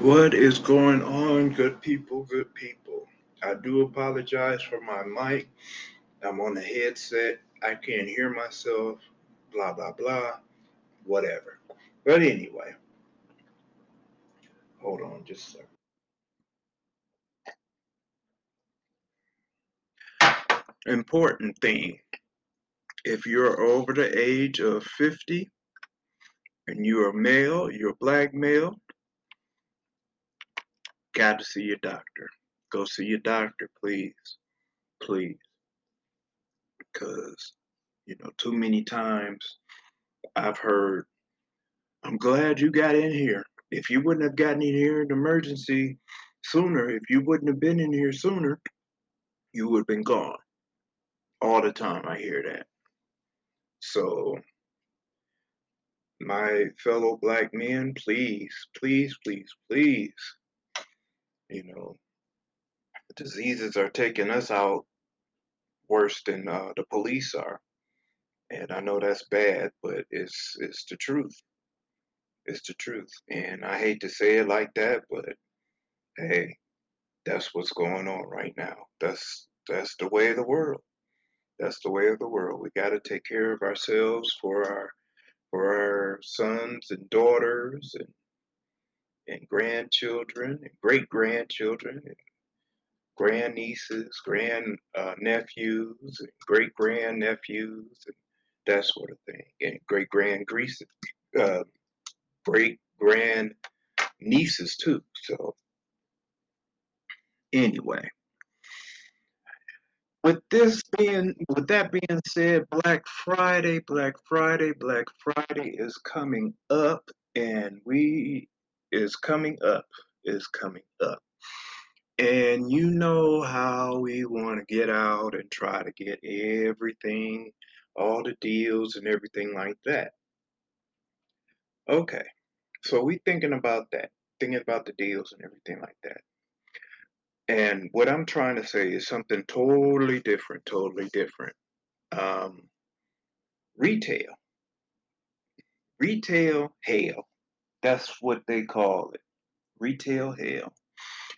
What is going on, good people, good people? I do apologize for my mic. I'm on a headset. I can't hear myself, blah, blah, blah, whatever. But anyway, hold on just a second. Important thing if you're over the age of 50 and you're a male, you're a black male, got to see your doctor. Go see your doctor, please. Please. Because, you know, too many times I've heard, I'm glad you got in here. If you wouldn't have gotten in here in emergency sooner, if you wouldn't have been in here sooner, you would have been gone. All the time I hear that. So, my fellow black men, please, please, please, please, you know, diseases are taking us out worse than uh, the police are. And I know that's bad, but it's it's the truth. It's the truth. And I hate to say it like that, but hey, that's what's going on right now. That's that's the way of the world. That's the way of the world. We got to take care of ourselves for our for our sons and daughters and and grandchildren and great grandchildren and grandnieces, grand uh, nephews, and great grandnephews, and that sort of thing, and great grand uh, great grand nieces too. So anyway, with this being, with that being said, Black Friday, Black Friday, Black Friday is coming up, and we is coming up, is coming up. And you know how we want to get out and try to get everything, all the deals and everything like that. Okay, so we thinking about that, thinking about the deals and everything like that. And what I'm trying to say is something totally different, totally different. Um, retail. Retail hell. That's what they call it. Retail hell.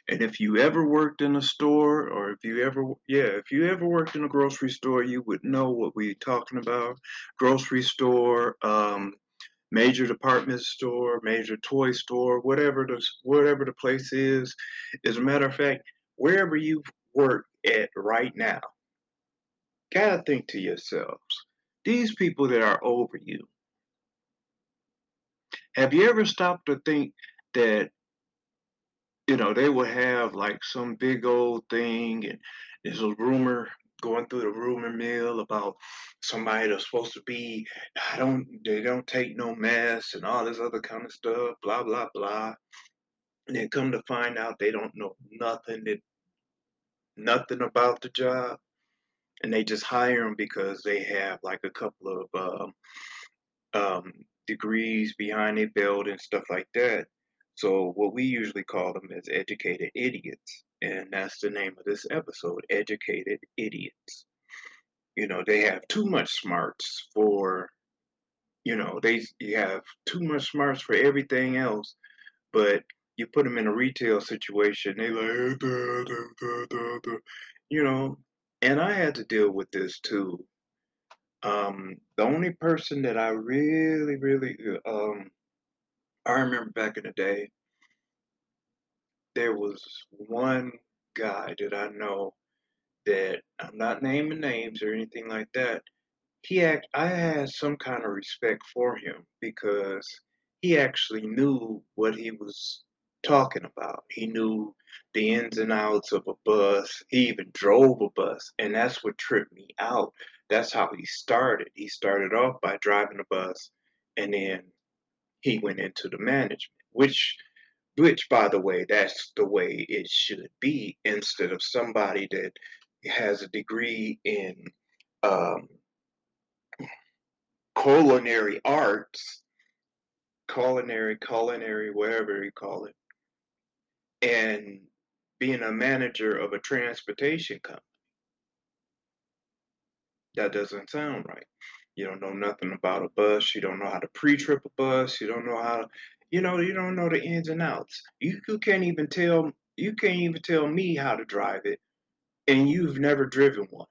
And if you ever worked in a store, or if you ever, yeah, if you ever worked in a grocery store, you would know what we're talking about. Grocery store, um, major department store, major toy store, whatever the whatever the place is. As a matter of fact, wherever you work at right now, gotta think to yourselves, these people that are over you. Have you ever stopped to think that you know, they would have like some big old thing, and there's a rumor going through the rumor mill about somebody that's supposed to be, I don't, they don't take no mess and all this other kind of stuff, blah, blah, blah. And then come to find out they don't know nothing, that, nothing about the job. And they just hire them because they have like a couple of um, um, degrees behind their belt and stuff like that. So what we usually call them is educated idiots. And that's the name of this episode, Educated Idiots. You know, they have too much smarts for, you know, they you have too much smarts for everything else, but you put them in a retail situation, they like, you know, and I had to deal with this too. Um, the only person that I really, really, um, I remember back in the day, there was one guy that I know that I'm not naming names or anything like that. He act I had some kind of respect for him because he actually knew what he was talking about. He knew the ins and outs of a bus. He even drove a bus, and that's what tripped me out. That's how he started. He started off by driving a bus, and then he went into the management, which which by the way that's the way it should be instead of somebody that has a degree in um, culinary arts culinary culinary whatever you call it and being a manager of a transportation company that doesn't sound right you don't know nothing about a bus you don't know how to pre-trip a bus you don't know how to, You know, you don't know the ins and outs. You, you can't even tell you can't even tell me how to drive it, and you've never driven one.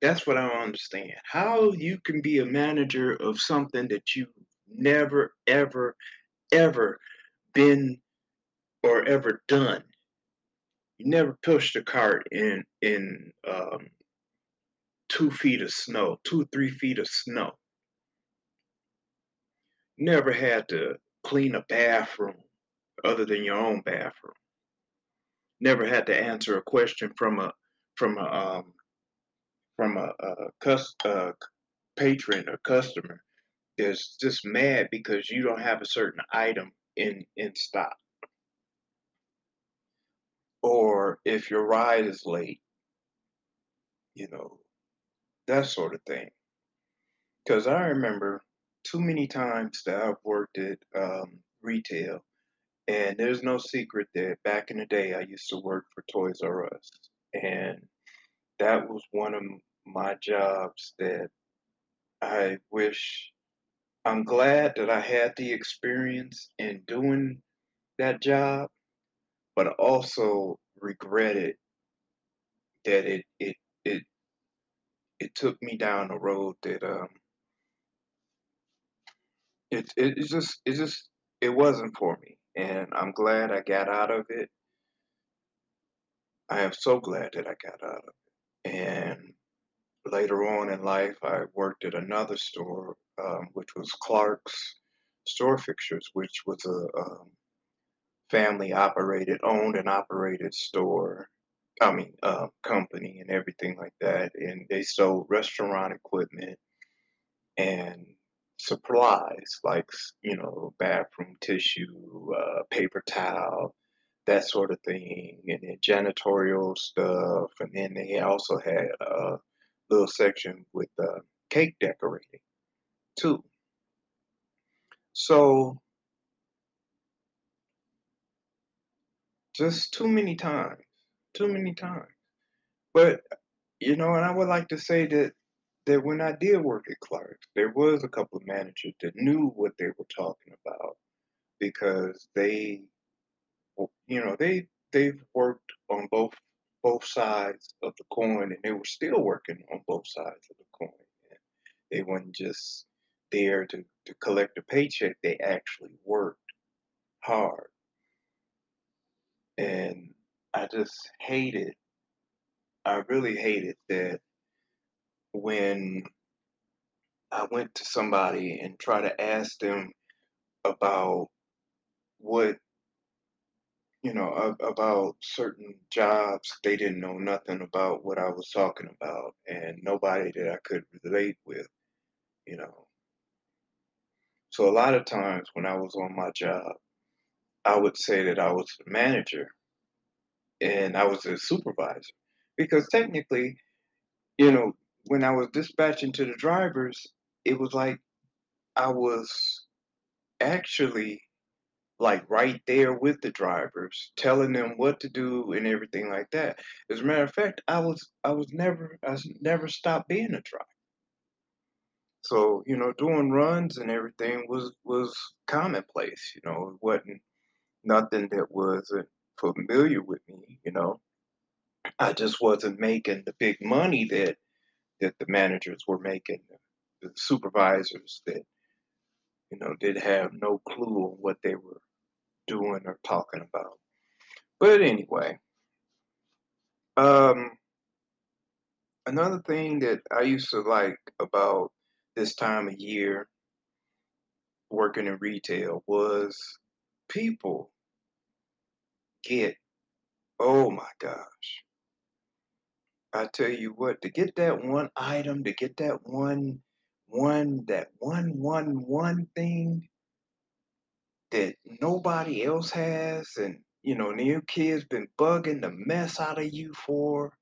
That's what I don't understand. How you can be a manager of something that you never, ever, ever been or ever done. You never pushed a cart in in um, two feet of snow, two three feet of snow. Never had to clean a bathroom other than your own bathroom. Never had to answer a question from a from a um, from a, a, cus, patron or customer is just mad because you don't have a certain item in in stock or if your ride is late you know that sort of thing. Because i remember too many times that i've worked at um, retail and there's no secret that back in the day i used to work for toys r us and that was one of my jobs that I wish I'm glad that I had the experience in doing that job, but also regretted that it it it it took me down a road that um it it, it just it just it wasn't for me, and I'm glad I got out of it. I am so glad that I got out of it, and later on in life, I worked at another store, um, which was Clark's Store Fixtures, which was a um, family operated, owned and operated store. I mean, uh, company and everything like that. And they sold restaurant equipment and supplies like, you know, bathroom tissue, uh, paper towel, that sort of thing, and then janitorial stuff. And then they also had a little section with uh, cake decorating too. So just too many times, too many times. But you know, and I would like to say that that when I did work at Clark's, there was a couple of managers that knew what they were talking about because they, you know, they they've worked on both both sides of the coin, and they were still working on both sides of the coin. And they weren't just there to to collect a paycheck; they actually worked hard, and I just hated. I really hated that when I went to somebody and try to ask them about what you know about certain jobs they didn't know nothing about what I was talking about and nobody that I could relate with you know so a lot of times when I was on my job I would say that I was the manager and I was a supervisor because technically you know when I was dispatching to the drivers it was like I was actually like right there with the drivers, telling them what to do and everything like that. As a matter of fact, I was I was never I was never stopped being a driver. So, you know, doing runs and everything was was commonplace, you know, it wasn't nothing that wasn't familiar with me, you know. I just wasn't making the big money that that the managers were making, the supervisors that, you know, did have no clue on what they were doing or talking about. But anyway, um, another thing that I used to like about this time of year working in retail was people get, oh my gosh, I tell you what, to get that one item, to get that one, one, that one, one, one thing that nobody else has, and you know, and your kids been bugging the mess out of you for,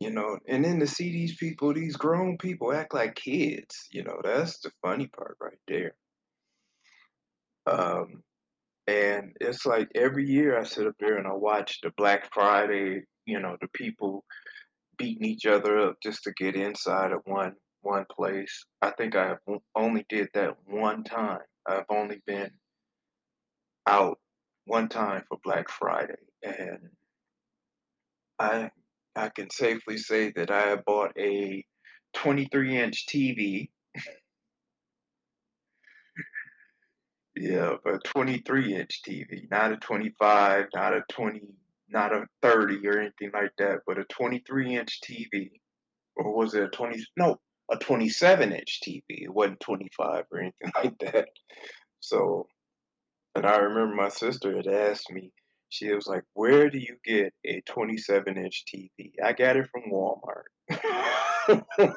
You know, and then to see these people, these grown people act like kids, you know, that's the funny part right there. Um, and it's like every year I sit up there and I watch the Black Friday, you know, the people beating each other up just to get inside of one one place. I think I only did that one time. I've only been out one time for Black Friday, and I I can safely say that I bought a 23-inch TV. Yeah, but 23-inch TV, not a 25, not a 20, not a 30 or anything like that, but a 23-inch TV. Or was it a 20 no, a 27-inch TV. It wasn't 25 or anything like that. So and I remember my sister had asked me, she was like, "Where do you get a 27-inch TV?" I got it from Walmart.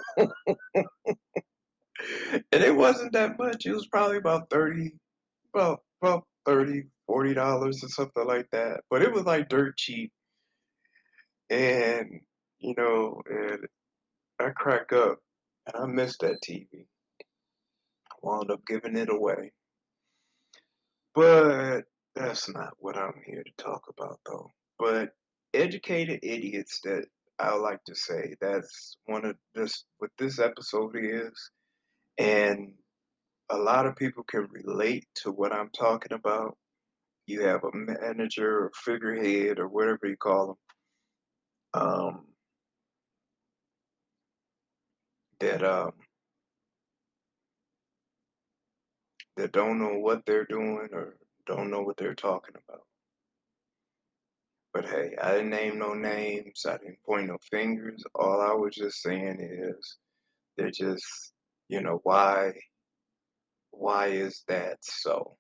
And it wasn't that much, it was probably about 30 about about 30, $40 or something like that, but it was, like, dirt cheap. And, you know, and I crack up, and I miss that TV. I Wound up giving it away. But that's not what I'm here to talk about, though. But educated idiots that I like to say, that's one of this what this episode is, and a lot of people can relate to what I'm talking about. You have a manager or figurehead or whatever you call 'em um that, um that don't know what they're doing or don't know what they're talking about. But, hey, I didn't name no names, I didn't point no fingers, all I was just saying is, they're just you know, why why is that so?